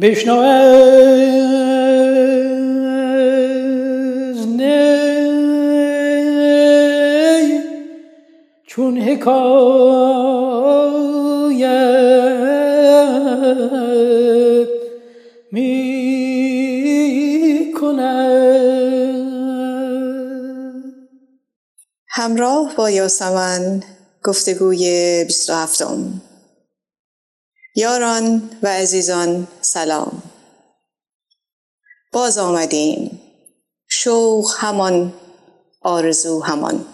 بشنو از نی چون حکایت می کند همراه با یاسمن گفتگوی 27 م یاران و عزیزان سلام. باز آمدیم. شوق همان آرزو همان.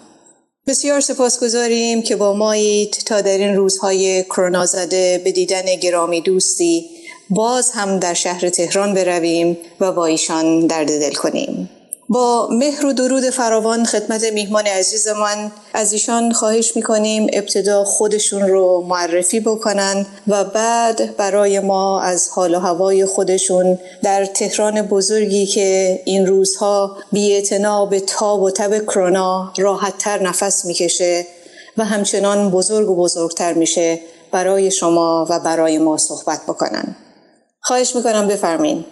بسیار سپاسگزاریم که با مایید تا در این روزهای کرونا زده به دیدن گرامی دوستی باز هم در شهر تهران برویم و با ایشان درد دل کنیم. با مهر و درود فراوان خدمت میهمان عزیزمان. از ایشان خواهش می‌کنیم ابتدا خودشون رو معرفی بکنن و بعد برای ما از حال و هوای خودشون در تهران بزرگی که این روزها بی به تاب و تب کرونا راحتتر نفس می‌کشه و همچنان بزرگ و بزرگتر میشه برای شما و برای ما صحبت بکنن. خواهش می‌کنم بفرمین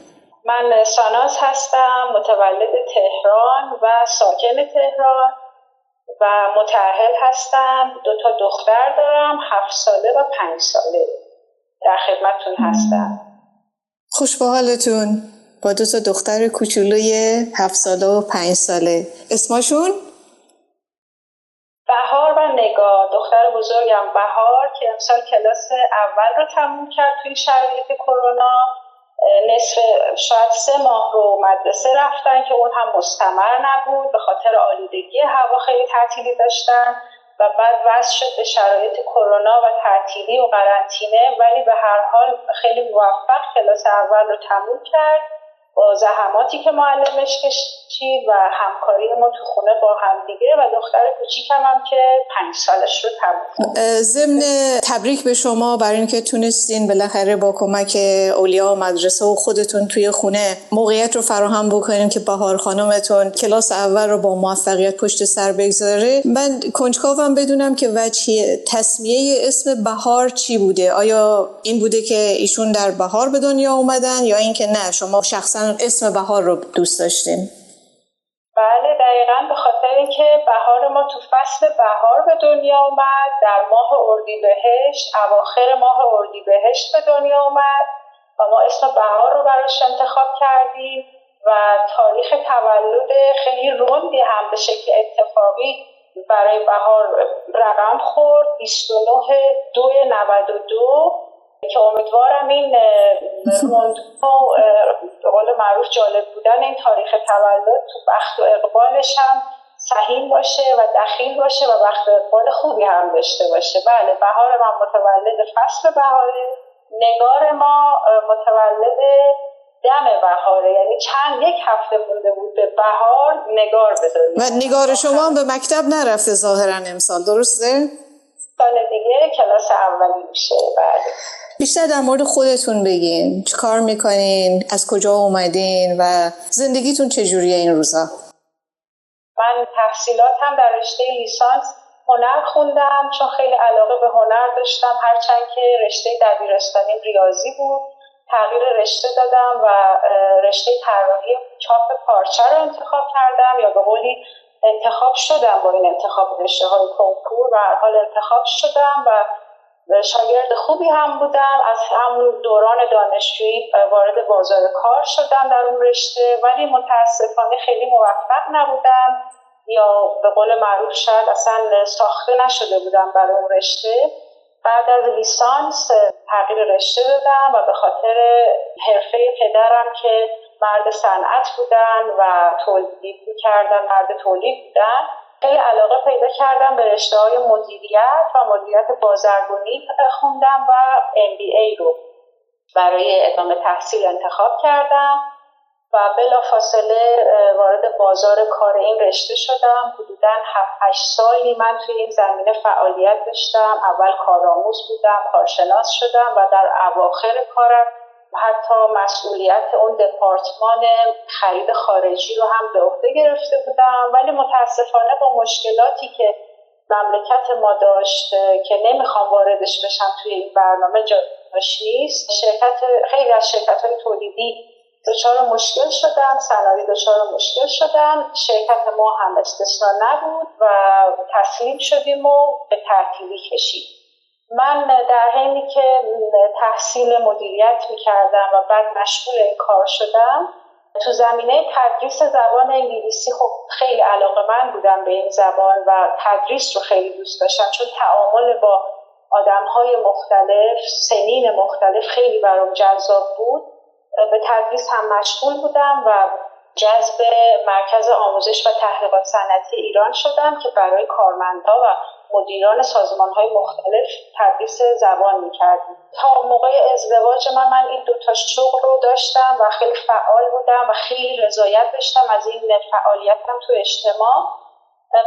من ساناز هستم متولد تهران و ساکن تهران و متعهل هستم. دو تا دختر دارم هفت ساله و پنج ساله در خدمتتون هستم. خوش به حالتون با دو تا دختر کوچولوی هفت ساله و پنج ساله. اسمشون؟ بهار و نگاه دختر بزرگم بهار که امسال کلاس اول رو تموم کرد توی شرایط کرونا. شاید سه ماه رو مدرسه رفتن که اون هم مستمر نبود به خاطر آلودگی هوا خیلی تعطیلی داشتن و بعد وضع شد به شرایط کرونا و تعطیلی و قرنطینه ولی به هر حال خیلی موفق کلاس اول رو تموم کرد. زحماتی که معلمش کشید و همکاری ما تو خونه با همدیگه و دختر کوچیکم هم که پنج سالش رو تموم ضمن تبریک به شما برای اینکه تونستین بالاخره با کمک اولیا و مدرسه و خودتون توی خونه موقعیت رو فراهم بکنین که بهار خانمتون کلاس اول رو با موفقیت پشت سر بگذاره. من کنجکاوم بدونم که وجه تصمیه اسم بهار چی بوده؟ آیا این بوده که ایشون در بهار به دنیا اومدن یا اینکه نه شما شخصا اسم بهار رو دوست داشتیم بله دقیقا به خاطر اینکه بهار ما تو فصل بهار به دنیا اومد در ماه اردیبهشت اواخر ماه اردیبهشت به دنیا اومد و ما اسم بهار رو براش انتخاب کردیم و تاریخ تولد خیلی روندی هم به شکل اتفاقی برای بهار رقم خورد. 29 دو 92 که امیدوارم این روند به قول معروف جالب بودن این تاریخ تولد تو بخت و اقبالش هم سهیم باشه و دخیل باشه و بخت و اقبال خوبی هم داشته باشه. بله بهار من متولد فصل بهاره نگار ما متولد دم بهاره. یعنی چند یک هفته مونده بود به بهار نگار بداریم. و نگار شما هم به مکتب نرفته ظاهرا امسال درسته؟ سال دیگه کلاس اولی میشه. بله. بیشتر در مورد خودتون بگین. چه کار می‌کنین؟ از کجا اومدین؟ و زندگیتون چجوریه این روزا؟ من تحصیلاتم در رشته لیسانس هنر خوندم چون خیلی علاقه به هنر داشتم. هرچند که رشته دبیرستانی ریاضی بود تغییر رشته دادم و رشته طراحی چاپ پارچه رو انتخاب کردم یا به قولی انتخاب شدم با این انتخاب رشته های کنکور و حال انتخاب شدم و شاگرد خوبی هم بودم. از همون دوران دانشجویی وارد بازار کار شدم در اون رشته ولی متاسفانه خیلی موفق نبودم یا به قول معروف شاید اصلا ساخته نشده بودم برای اون رشته. بعد از لیسانس تغییر رشته دادم و به خاطر حرفه پدرم که مرد صنعت بودن و تولید می‌کردن مرد تولید بودن خیلی علاقه پیدا کردم به رشته های مدیریت و مدیریت بازرگانی خوندم و MBA رو برای ادامه تحصیل انتخاب کردم و بلا فاصله وارد بازار کار این رشته شدم. حدودا 7 سالی من توی این زمینه فعالیت داشتم. اول کارآموز بودم کارشناس شدم و در اواخر کارم حتی مسئولیت اون دپارتمان خرید خارجی رو هم به عهده گرفته بودم. ولی متاسفانه با مشکلاتی که مملکت ما داشت که نمی‌خوام واردش بشم توی این برنامه جاش نیست شرکت خیلی از شرکت های تولیدی دچار مشکل شدن صنایع دچار مشکل شدن. شرکت ما هم استثنا نبود و تسلیم شدیم و به تعطیلی کشید. من در حینی که تحصیل مدیریت می‌کردم و بعد مشغول این کار شدم تو زمینه تدریس زبان انگلیسی خب خیلی علاقه من بودم به این زبان و تدریس رو خیلی دوست داشتم چون تعامل با آدم های مختلف سنین مختلف خیلی برام جذاب بود. به تدریس هم مشغول بودم و جذب مرکز آموزش و تحقیقات صنعتی ایران شدم که برای کارمندها و مدیران سازمان های مختلف تدریس زبان می‌کردیم تا موقع ازدواج من من این دوتا شغل رو داشتم و خیلی فعال بودم و خیلی رضایت داشتم از این فعالیتم تو اجتماع.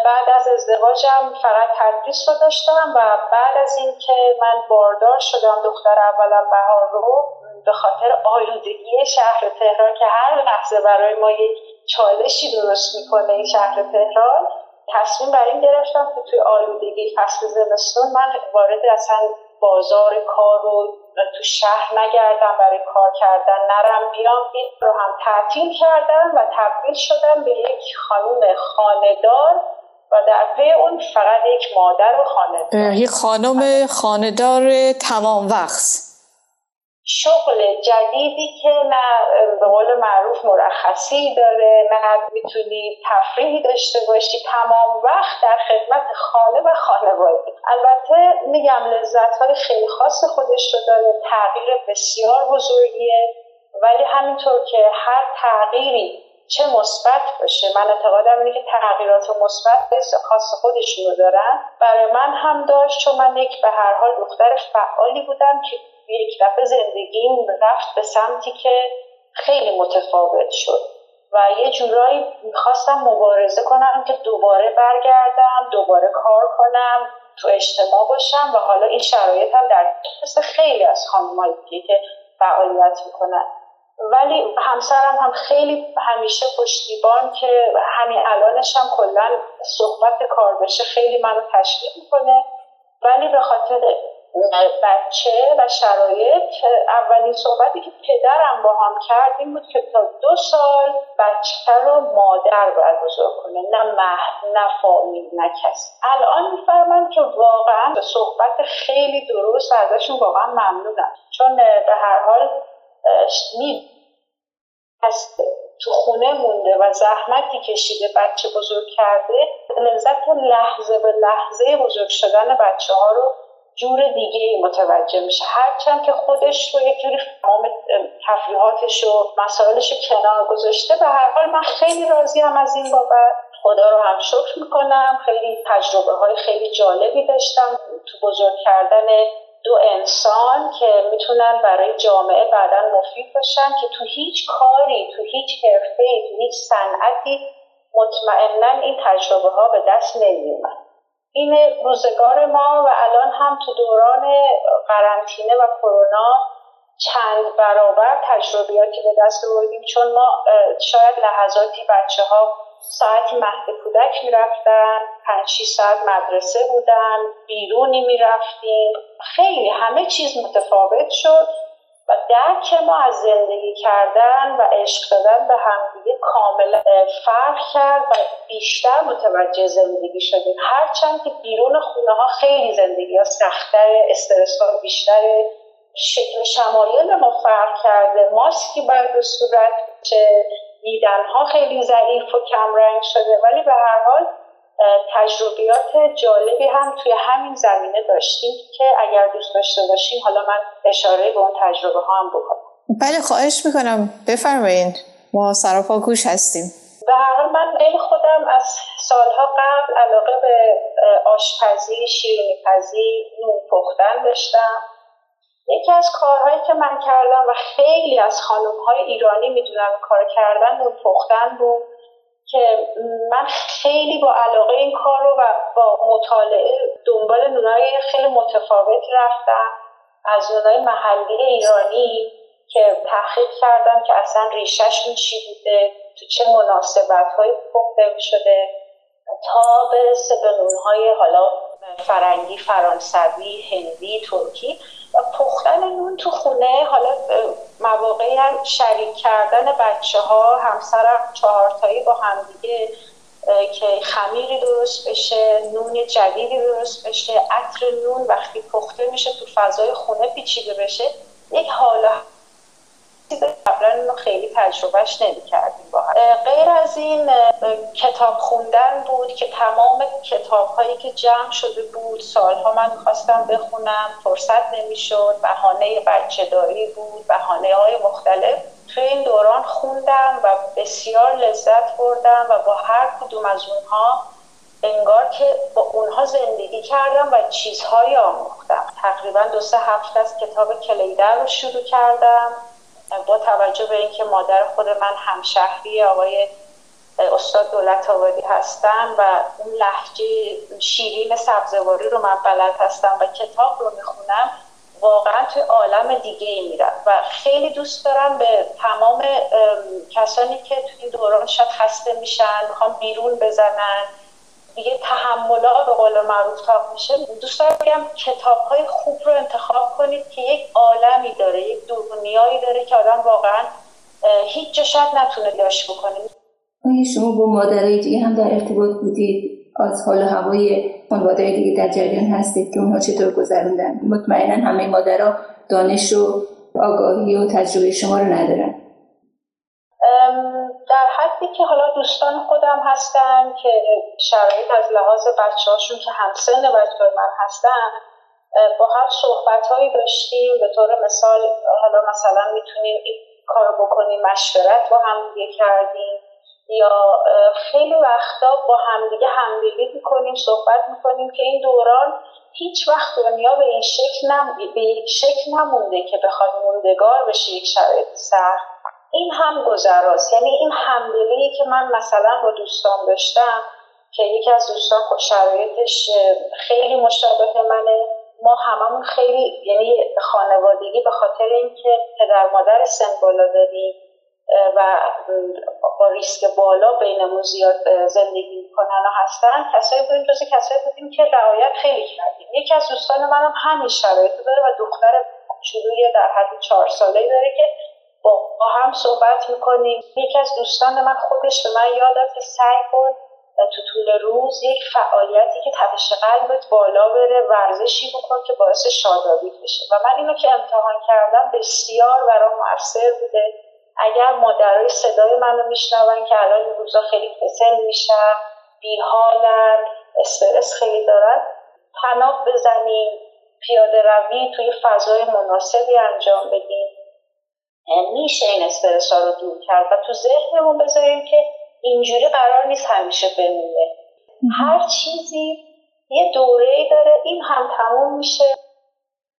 بعد از ازدواجم فقط تدریس رو داشتم و بعد از اینکه من باردار شدم دختر اولم بهار رو به خاطر آلودگی شهر تهران که هر لحظه برای ما یک چالشی درست می‌کنه این شهر تهران تصمیم بر این گرفتم که توی آلودگی فصل زمستون من وارد اصلا بازار کار رو تو شهر نگردم برای کار کردن نرم. بیام این رو هم تعطیل کردم و تبدیل شدم به یک خانم خاندار و در پی اون فقط یک مادر و خانه یک خانم خاندار تمام وقت. شغل جدیدی که نه به قول معروف مرخصی داره نه می‌تونی تفریحی داشته باشی. تمام وقت در خدمت خانه و خانواده البته میگم لذت های خیلی خاص خودش رو داره. تغییر بسیار بزرگیه. ولی همینطور که هر تغییری چه مثبت باشه من اعتقادم اینه که تغییرات مثبت خاص خودشون رو دارن. برای من هم داشت چون من یک به هر حال دختر فعالی بودم که یک دفعه زندگیم رفت به سمتی که خیلی متفاوت شد. و یه جورایی می‌خواستم مبارزه کنم که دوباره برگردم دوباره کار کنم تو اجتماع باشم و حالا این شرایط هم در مثل خیلی از خانمایی که فعالیت می‌کنن. ولی همسرم هم خیلی همیشه پشتیبان که همین الانش هم کلا صحبت کار بشه خیلی منو تشویق می‌کنه. ولی به خاطر بچه و شرایط. اولین صحبتی که پدرم با هم کرد این بود که تا دو سال بچه رو مادر برگزار کنه. نه مهد نه فامیل نه کسی الان می‌فهمم که واقعا صحبت خیلی درست ازشون واقعا ممنونم. چون به هر حال می تو خونه مونده و زحمتی کشیده بچه بزرگ کرده. لذت لحظه به لحظه بزرگ شدن بچه ها رو جور دیگه متوجه میشه. هرچند که خودش رو یک جوری تمام تفریحاتش و مسائلش رو کنار گذاشته به هر حال من خیلی راضی هم از این بابت. خدا رو هم شکر می‌کنم. خیلی تجربه های خیلی جالبی داشتم تو بزرگ کردن دو انسان که می‌تونن برای جامعه بعدا مفید باشن که تو هیچ کاری تو هیچ حرفه تو هیچ صنعتی مطمئنا این تجربه ها به دست نمیومد این روزگار ما و الان هم تو دوران قرنطینه و کرونا چند برابر تجربیاتی به دست آوردیم. چون ما شاید لحظاتی بچه ها ساعتی مهد کودک می‌رفتن پنج ساعت مدرسه بودن بیرونی می‌رفتیم. خیلی همه چیز متفاوت شد. و درک ما از زندگی کردن و عشق دادن به همدیگه کاملا فرق کرد و بیشتر متوجه زندگی شدیم. هرچند که بیرون خونه ها خیلی زندگی ها سختتر استرس ها بیشتر شکل شمایل ما فرق کرده ماسکی باید صورت چه دیدن ها خیلی ضعیف و کمرنگ شده ولی به هر حال تجربیات جالبی هم توی همین زمینه داشتیم که اگر دوست داشته باشیم حالا من اشاره به اون تجربه ها هم بکنم. بله خواهش می‌کنم. بفرمایید ما سراپا گوش هستیم. به هر حال من خیلی خودم از سالها قبل علاقه به آشپزی شیرینی پزی نون پختن داشتم. یکی از کارهایی که من کردم و خیلی از خانم های ایرانی می‌دونم کار کردن نون پختن بود. که من خیلی با علاقه این کار رو و با مطالعه دنبال نونای خیلی متفاوت رفتم. از نونای محلی ایرانی که تحقیق کردم که اصلا ریشهشون چی بوده تو چه مناسبت های پخته شده. تا به نونهای حالا فرنگی فرانسوی هندی ترکی. پختن نون تو خونه حالا مواقعی هم شریک کردن بچه ها همسرم چهارتایی با همدیگه که خمیری درست بشه نون جدیدی درست بشه عطر نون وقتی پخته میشه تو فضای خونه پیچیده بشه یک حالا قبلا اینو خیلی تجربهش نمی کردیم با غیر از این کتاب خوندن بود که تمام کتاب هایی که جمع شده بود سالها من خواستم بخونم فرصت نمی‌شد بهانه بچه داری بود بهانه های مختلف. توی این دوران خوندم و بسیار لذت بردم و با هر کدوم از اونها انگار که با اونها زندگی کردم و چیزهایی آموختم. تقریبا دو سه هفته از کتاب کلیدر رو شروع کردم. با توجه به اینکه مادر خود من همشهری آقای استاد دولت آبادی هستم و اون لحجه شیرین سبزواری رو من بلد هستم و کتاب رو می‌خونم واقعا توی عالم دیگه ای میرم و خیلی دوست دارم به تمام کسانی که توی این دوران شاید خسته میشن می‌خوام بیرون بزنن دیگه تحملا به قول معروف تاق میشه. دوست دارم بگم کتاب های خوب رو انتخاب کنید که یک عالمی داره یک دنیایی داره که آدم واقعا هیچ جا شاید نتونه یاش بکنید شما با مادرای دیگه هم در ارتباط بودید؟ از حال هوای خانواده دیگه در جریان هستید که اونها چطور گذروندن؟ مطمئنا همه مادرها دانش و آگاهی و تجربه شما رو ندارن. در حدی که حالا دوستان خودم هستن که شرایط از لحاظ بچه هاشون که همسن بچه من هستن با هم صحبت هایی داشتیم به طور مثال حالا مثلا می‌تونیم این کارو بکنیم مشورت با هم دیگه کردیم یا خیلی وقتا با همدیگه همدلی می‌کنیم صحبت می‌کنیم که این دوران هیچ وقت دنیا به این شکل نم... به یک شکل نمونده که بخواد موندگار بشه یک شرایط سخت. این هم گذراست. یعنی این همدلی که من مثلا با دوستان داشتم که یکی از دوستان خود شرایطش خیلی مشابه منه. ما هممون خیلی یعنی خانوادگی به خاطر اینکه پدر مادر سن بالا داریم و با ریسک بالا بینمون زیاد زندگی می‌کنن و هستن. کسایی بودیم جز کسایی بودیم که رعایت خیلی کردیم. یکی از دوستان منم همین شرایط داره و دختر کوچولوی در حد چهار ساله داره که با, هم صحبت می‌کنیم. یکی از دوستان من خودش به من یاد داد که سعی کن تو طول روز یک فعالیتی که تپش قلبت بالا بره ورزشی بکن که باعث شادابی بشه. و من اینو که امتحان کردم بسیار برام موثر بوده. اگر مادرای صدای منو میشنون که الان این روزا خیلی کسل میشن بیحالن استرس خیلی دارن تناب بزنیم پیاده روی توی فضای مناسبی انجام بدیم. میشه این استرس ها رو دور کرد و تو ذهنمون بذاریم که اینجوری قرار نیست همیشه بمونه. هر چیزی یه دوره داره این هم تموم میشه.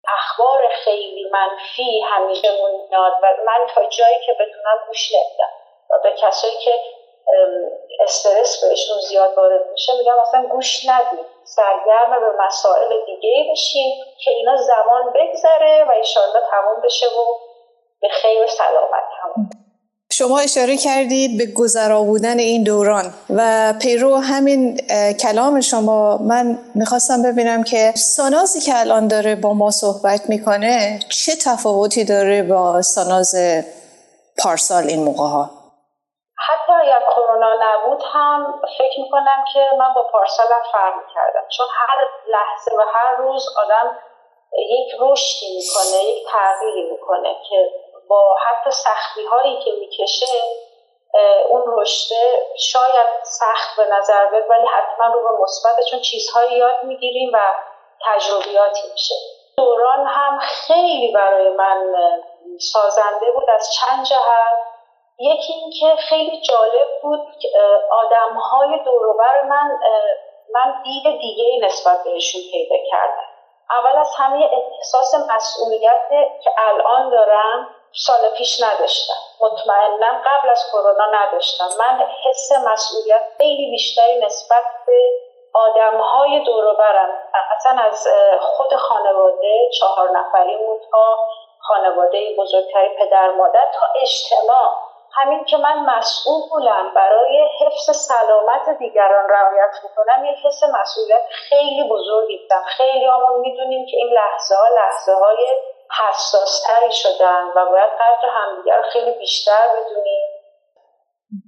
اخبار خیلی منفی همیشه میاد و من تا جایی که بتونم گوش نمیدم. و به کسایی که استرس بهشون زیاد وارد میشه میگم اصلا گوش ندید. سرگرم به مسائل دیگه بشین که اینا زمان بگذره و ایشالله تموم بشه و به خیر و سلامت تموم شما اشاره کردید به گذرا بودن این دوران و پیرو همین کلام شما. من می‌خواستم ببینم که سانازی که الان داره با ما صحبت می‌کنه چه تفاوتی داره با ساناز پارسال این موقع ها؟ حتی اگر کرونا نبود هم فکر می‌کنم که من با پارسالم فرق کردم چون هر لحظه و هر روز آدم یک رشدی می‌کنه یک تغییری می‌کنه که با حتی سختی هایی که می‌کشه اون رشته شاید سخت به نظر بیاد ولی حتما رو به مثبت چون چیزهایی یاد می‌گیریم و تجربیاتی میشه. دوران هم خیلی برای من سازنده بود از چند جهت. یکی اینکه خیلی جالب بود آدم های دوروبر من من دید دیگه نسبت بهشون پیدا کردم. اول از همه احساس مسئولیت که الان دارم سال پیش نداشتم. مطمئنا قبل از کرونا نداشتم. من حس مسئولیت خیلی بیشتری نسبت به آدم های دوروبرم. اصلا از خود خانواده چهار نفریمون تا خانواده بزرگتری پدر مادر تا اجتماع. همین که من مسئولم برای حفظ سلامت دیگران رعایت می‌کنم یک حس مسئولیت خیلی بزرگی دارم خیلی همون می‌دونیم که این لحظه ها لحظه های حساستری شدن و باید قدر همدیگر خیلی بیشتر بدونیم.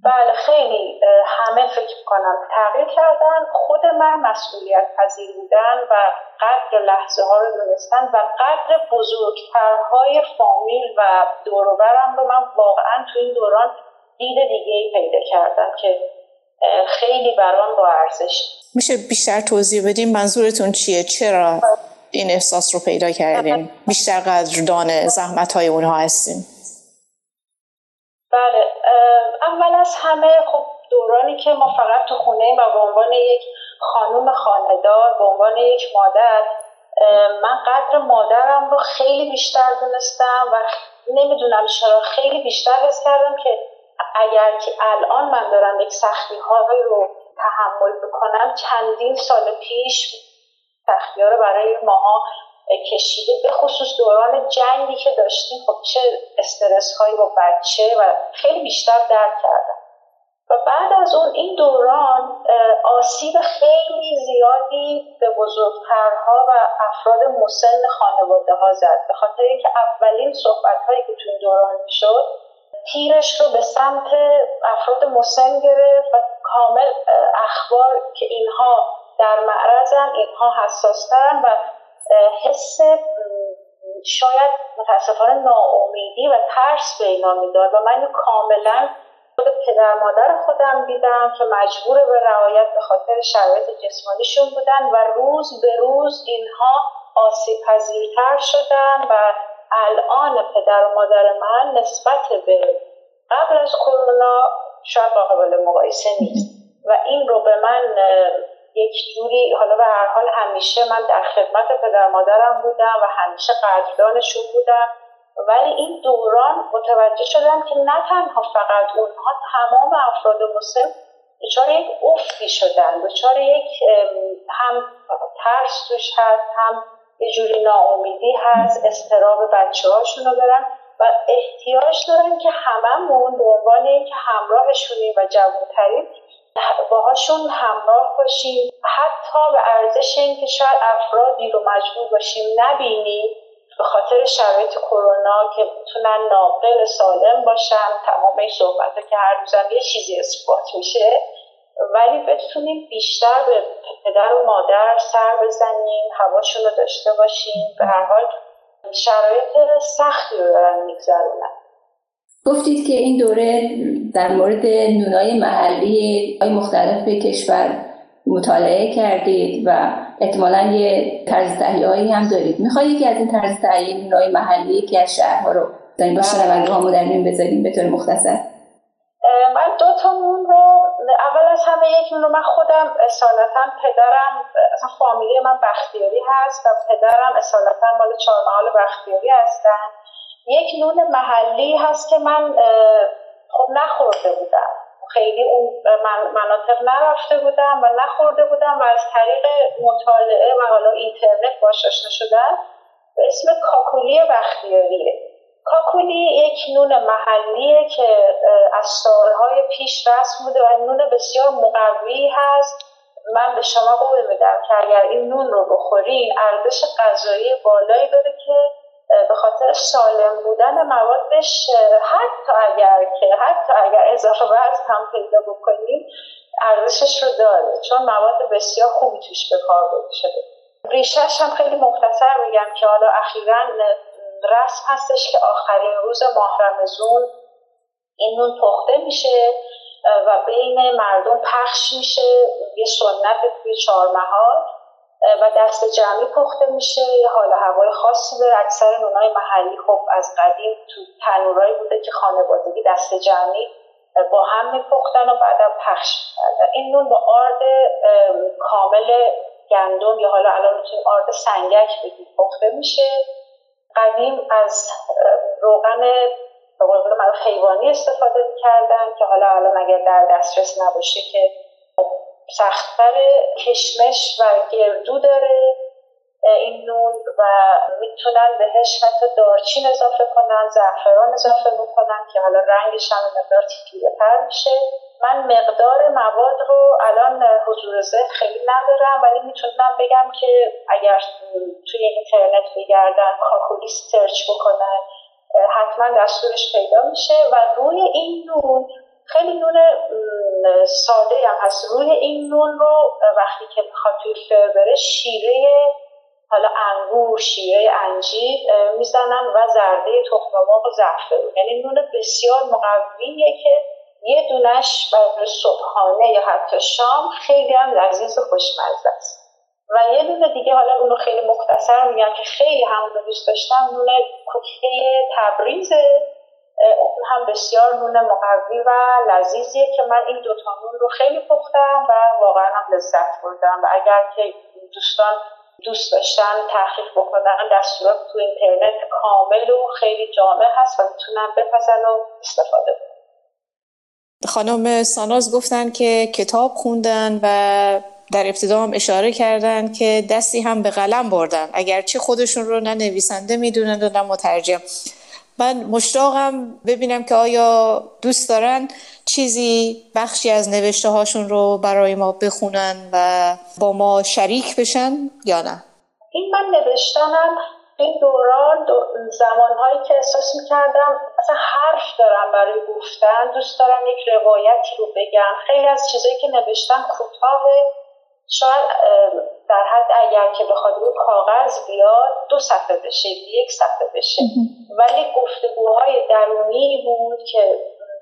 بله خیلی همه فکر کنم تغییر کردن خود من مسئولیت پذیر بودن و قدر لحظه ها رو دونستن و قدر بزرگترهای فامیل و دوروبرم رو من واقعا تو این دوران دید دیگه ای پیدا کردم که خیلی برام با ارزش. میشه بیشتر توضیح بدیم منظورتون چیه؟ چرا؟ این احساس رو پیدا کردیم. بیشتر قدردان زحمت های اونها هستیم. بله اول از همه خب دورانی که ما فقط تو خونه و به عنوان یک خانوم خاندار به عنوان یک مادر من قدر مادرم رو خیلی بیشتر دونستم و نمی‌دونم چرا خیلی بیشتر حس کردم که اگر که الان من دارم یک سختی های رو تحمل بکنم چندین سال پیش سختی رو برای ماها کشیده به خصوص دوران جنگی که داشتیم. خب چه استرس هایی با بچه و خیلی بیشتر درک کردم و بعد از اون این دوران آسیب خیلی زیادی به بزرگترها و افراد مسن خانواده ها زد. به خاطر اینکه اولین صحبت هایی که تو این دوران شد تیرش رو به سمت افراد مسن گرفت و کامل اخبار که اینها در معرضن اینها حساسترن و حس شاید متاسفانه ناامیدی و ترس به اینا می‌داد و من کاملا خود پدر مادر خودم دیدم که مجبور به رعایت به خاطر شرایط جسمانیشون بودن و روز به روز اینها آسیب پذیرتر شدن و الان پدر و مادر من نسبت به قبل از کرونا شاید مقایسه نیست. و این رو به من یک جوری حالا به هر حال همیشه من در خدمت پدر مادرم بودم و همیشه قدردانشون بودم. ولی این دوران متوجه شدم که نه تنها فقط اونها تمام افراد مسلم دچار یک افتی شدن دچار یک هم ترس توش هست هم یه جوری ناامیدی هست استراب بچه هاشون رو برن و احتیاج دارن که هممون به عنوان اینکه همراهشونیم و جوانترین باهاشون همراه باشیم. حتی به ارزش اینکه شاید افرادی رو مجبور باشیم نبینیم به خاطر شرایط کرونا که می‌تونن ناقل سالم باشن تمام این صحبت که هر روزم یه چیزی اثبات میشه ولی بتونیم بیشتر به پدر و مادر سر بزنیم هواشون رو داشته باشیم. به هر حال شرایط سختی رو دارن میگذرونن. گفتید که این دوره در مورد نونای محلی های مختلف کشور مطالعه کردید و احتمالا یه طرز تهیه هم دارید. می‌خواید یکی از این طرز تهیه نونای محلی یکی از شهرها رو داریم با شنونده ها در میون بذاریم به طور مختصر؟ من دو تا نون رو اول از همه یک نون رو من خودم اصالتا پدرم اصلا فامیلی من بختیاری هست و پدرم اصالتا مال چهارمحال بختیاری هستن. یک نون محلی هست که من خب نخورده بودم. خیلی اون مناطق نرفته بودم و نخورده بودم و از طریق مطالعه و حالا اینترنت باش آشنا به اسم کاکولی بختیاریه کاکولی یک نون محلیه که از سالهای پیش رسم بوده و نون بسیار مقوی هست. من به شما قول میدم که اگر این نون رو بخورین ارزش غذایی بالایی داره که به خاطر سالم بودن موادش حتی اگر که حتی اگر اضافه وزن هم پیدا بکنیم ارزشش رو داره چون مواد بسیار خوبی توش به کار برده شده. ریشش هم خیلی مختصر میگم که حالا اخیرا رسم هستش که آخرین روز ماه رمزون این نون پخته میشه و بین مردم پخش میشه. یه سنت توی چهار محال و دست جمعی پخته میشه. یه حال هوای خاصی داره. اکثر نونای محلی خب از قدیم تو تنورایی بوده که خانوادگی دست جمعی با هم میپختن و بعدم پخش می‌کردن. این نون با آرد کامل گندم یا حالا الان می‌تونیم آرد سنگک بگیم پخته میشه. قدیم از روغن به قول حیوانی استفاده می‌کردن که حالا الان اگر در دسترس نباشه که سختتر کشمش و گردو داره این نون و می‌تونن بهش حتی دارچین اضافه کنن زعفران اضافه بکنن که حالا رنگش هم مقدار تر میشه. من مقدار مواد رو الان حضور ذهن خیلی ندارم ولی می‌تونم بگم که اگر توی اینترنت بگردن کاکولیس سرچ بکنن حتما دستورش پیدا میشه. و روی این نون خیلی نون ساده هم هست. روی این نون رو وقتی که بخواد توی فر بره شیره حالا انگور شیره انجیر می‌زنن و زرده تخم مرغ و زعفرون یعنی نون بسیار مقویه که یه دونش برای صبحانه یا حتی شام خیلی هم لذیذ و خوشمزه است. و یه دونه دیگه حالا اونو خیلی مختصر میگم که خیلی رو دوست داشتم نون کوکه تبریزه. اون هم بسیار نون مقوی و لذیذیه که من این دوتا نون رو خیلی پختم و واقعا هم لذت بردم. و اگر که دوستان دوست داشتن تحقیق بکنن دستورات تو اینترنت کامل و خیلی جامع هست و می‌تونن بپزن و استفاده کنن. خانم ساناز گفتن که کتاب خوندن و در ابتدا هم اشاره کردن که دستی هم به قلم بردن. اگرچه خودشون رو نه نویسنده می‌دونن و نه مترجم. من مشتاقم ببینم که آیا دوست دارن چیزی بخشی از نوشته هاشون رو برای ما بخونن و با ما شریک بشن یا نه. این من نوشتنم این دوران زمانهایی که احساس می‌کردم اصلا حرف دارم برای گفتن دوست دارم یک روایتی رو بگم. خیلی از چیزایی که نوشتم کوتاه شاید در حد اگر که بخواد روی کاغذ بیاد دو صفحه بشه یک صفحه بشه. ولی گفتگوهای درونی بود که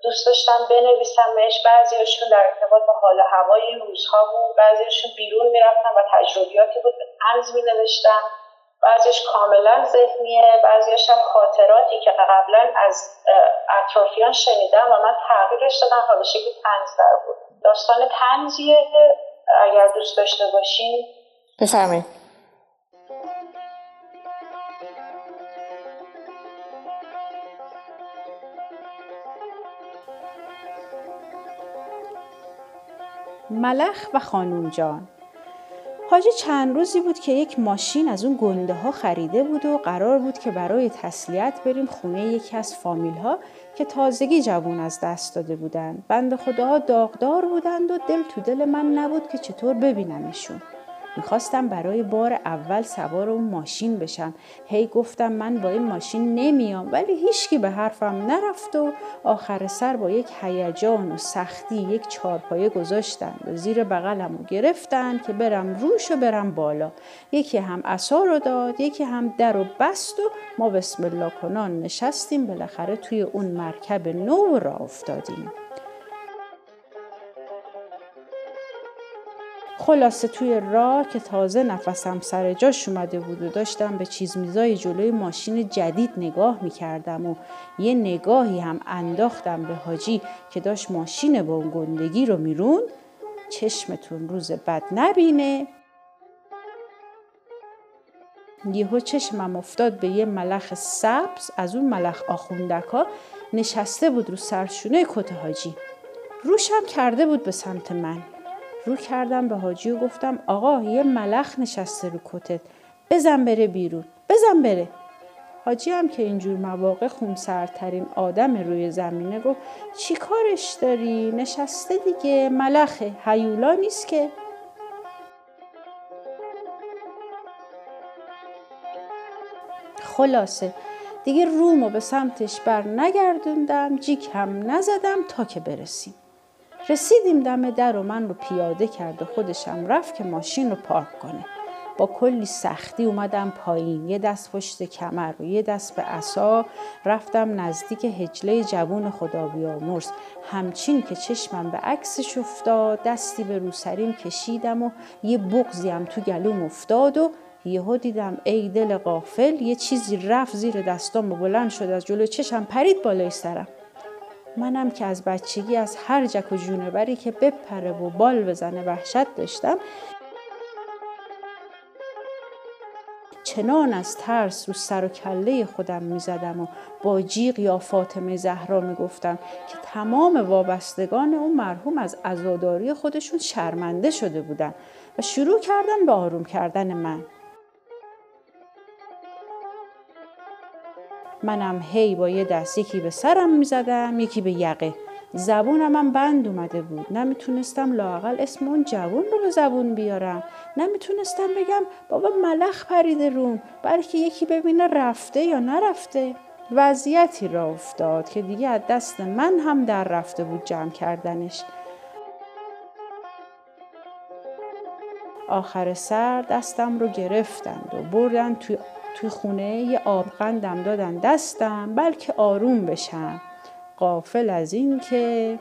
دوست داشتم بنویسمش. بعضیاشون در ارتباط با حال هوای روزها بود. بعضیاشون بیرون می‌رفتم و تجربیاتی بود تنز می نوشتم بعضیش کاملا ذهنیه. بعضیش هم خاطراتی که قبلا از اطرافیان شنیدم و من تغییرش دادم. حالا شکل تنز در بود. داستان تنزیه اگر دوست داشته باشین بفرمایید ملخ و خانوم جان حاجی چند روزی بود که یک ماشین از اون گنده ها خریده بود و قرار بود که برای تسلیت بریم خونه یکی از فامیل ها که تازگی جوون از دست داده بودند. بند خداها داغدار بودند و دل تو دل من نبود که چطور ببینمشون. می‌خواستم برای بار اول سوار اون ماشین بشم. هی گفتم من با این ماشین نمیام ولی هیچکی به حرفم نرفت و آخر سر با یک هیجان و سختی یک چارپایه گذاشتن. و زیر بغلم و گرفتن که برم روش و برم بالا. یکی هم اصا رو داد یکی هم در و بست و ما بسم الله کنان نشستیم. بالاخره توی اون مرکب نو را افتادیم. خلاصه توی راه که تازه نفسم سر جاش اومده بود و داشتم به چیز میزای جلوی ماشین جدید نگاه می‌کردم و یه نگاهی هم انداختم به حاجی که داشت ماشین با گندگی رو میرون چشمتون روز بد نبینه. یهو چشمم افتاد به یه ملخ سبز. از اون ملخ آخوندکا نشسته بود رو سرشونه کت حاجی. روشم کرده بود به سمت من. رو کردم به حاجی و گفتم آقا یه ملخ نشسته رو کتت. بزن بره بیرون. بزن بره. حاجی هم که اینجور مواقع خونسردترین آدم روی زمینه گفت چی کارش داری؟ نشسته دیگه. ملخه. هیولا نیست که. خلاصه. دیگه رومو به سمتش بر نگردوندم جیک هم نزدم تا که برسیم. رسیدیم دم در و من رو پیاده کرد و خودشم رفت که ماشین رو پارک کنه. با کلی سختی اومدم پایین. یه دست پشت کمر و یه دست به عصا. رفتم نزدیک هجله جوون خدا بیامرز. همچین که چشمم به عکسش افتاد دستی به روسریم کشیدم و یه بغزیم تو گلوم افتاد و یهو دیدم ای دل قافل یه چیزی رفت زیر دستام و بلند شد. از جلو چشم پرید بالای سرم. منم که از بچگی از هر جک و جونوری که بپره و بال بزنه وحشت داشتم. چنان از ترس رو سر و کله خودم می‌زدم و با جیغ یا فاطمه زهرا می‌گفتم که تمام وابستگان اون مرحوم از عزاداری خودشون شرمنده شده بودن و شروع کردن به آروم کردن من. منم هی با یه دست یکی به سرم می‌زدم یکی به یقه. زبونم هم بند اومده بود. نمی‌تونستم لاقل اسم اون جوون رو به زبون بیارم. نمی‌تونستم بگم بابا ملخ پریده روم بلکه یکی ببینه رفته یا نرفته. وضعیتی را افتاد که دیگه از دست من هم در رفته بود جمع کردنش. آخر سر دستم رو گرفتند و بردن توی, توی خونه یه آبقندم دادن دستم بلکه آروم بشم. قافل از این که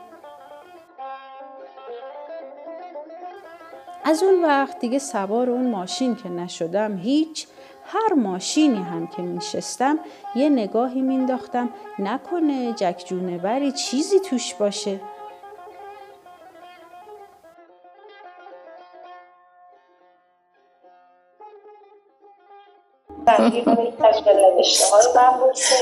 از اون وقت دیگه سوار اون ماشین که نشدم هیچ هر ماشینی هم که میشستم یه نگاهی مینداختم نکنه جک جونوری چیزی توش باشه. تقریبا یک از نوشته های من بود که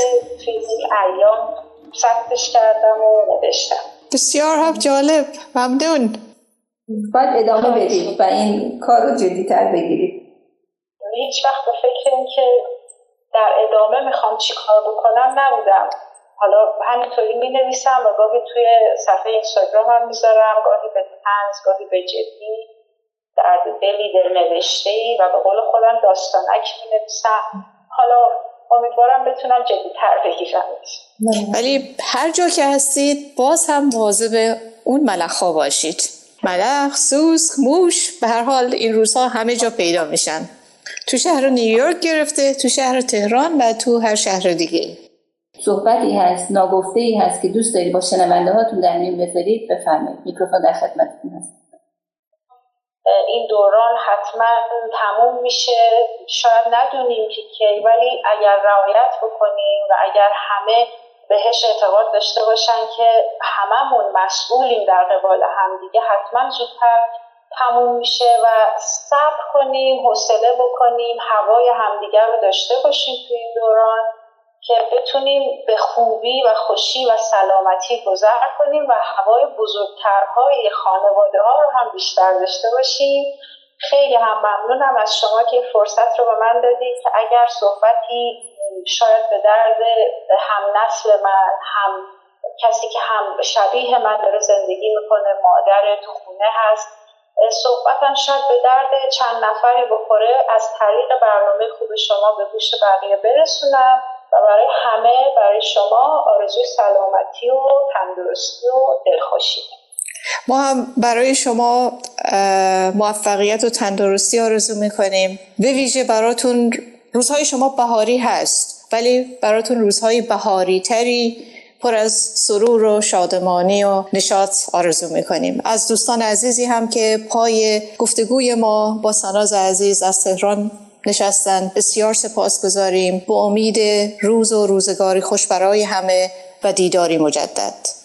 توی این ایام ثبتش کردم و نوشتم. بسیار هم جالب. ممنون. باید ادامه بدید و این کار رو جدیتر بگیرید هیچ وقت به فکر این که در ادامه می‌خوام چی کار بکنم نبودم. حالا همینطوری می نویسم و گاهی توی صفحه اینستاگرام هم می‌ذارم گاهی به تنز گاهی به جدی. در دلی دل نوشته ای و به قول خودم داستانک می نویسم حالا امیدوارم بتونم جدیتر بگیرم ولی هر جا که هستید باز هم مواظب اون ملخ ها باشید. ملخ، سوسک، موش به هر حال این روزها همه جا پیدا میشن. تو شهر نیویورک گرفته تو شهر تهران و تو هر شهر دیگه. صحبتی هست ناگفته ای هست که دوست داری با شنونده هاتون در میون بذارید بفرمایید. میکروفون در خدمتتون هست. این دوران حتما تموم میشه. شاید ندونیم که کی ولی اگر رعایت بکنیم و اگر همه بهش اعتقاد داشته باشن که هممون مسئولیم در قبال همدیگه حتما زودتر تموم میشه و صبر کنیم حوصله بکنیم هوای همدیگر رو داشته باشیم تو این دوران. که بتونیم به خوبی و خوشی و سلامتی گذر کنیم و هوای بزرگترهای خانواده ها رو هم بیشتر داشته باشیم. خیلی هم ممنونم از شما که فرصت رو به من دادید که اگر صحبتی شاید به درد هم نسل من هم کسی که هم شبیه من داره زندگی می‌کنه مادر تو خونه هست صحبتم شاید به درد چند نفری بخوره. از طریق برنامه خوب شما به گوش بقیه برسونم. برای همه برای شما آرزوی سلامتی و تندرستی و دلخوشی. ما هم برای شما موفقیت و تندرستی آرزو می‌کنیم. به ویژه براتون روزهای شما بهاری هست ولی براتون روزهای بهاری تری پر از سرور و شادمانی و نشاط آرزو می‌کنیم. از دوستان عزیزی هم که پای گفتگوی ما با سناز عزیز از تهران نشستن بسیار سپاس گذاریم با امید روز و روزگاری خوش برای همه و دیداری مجدد.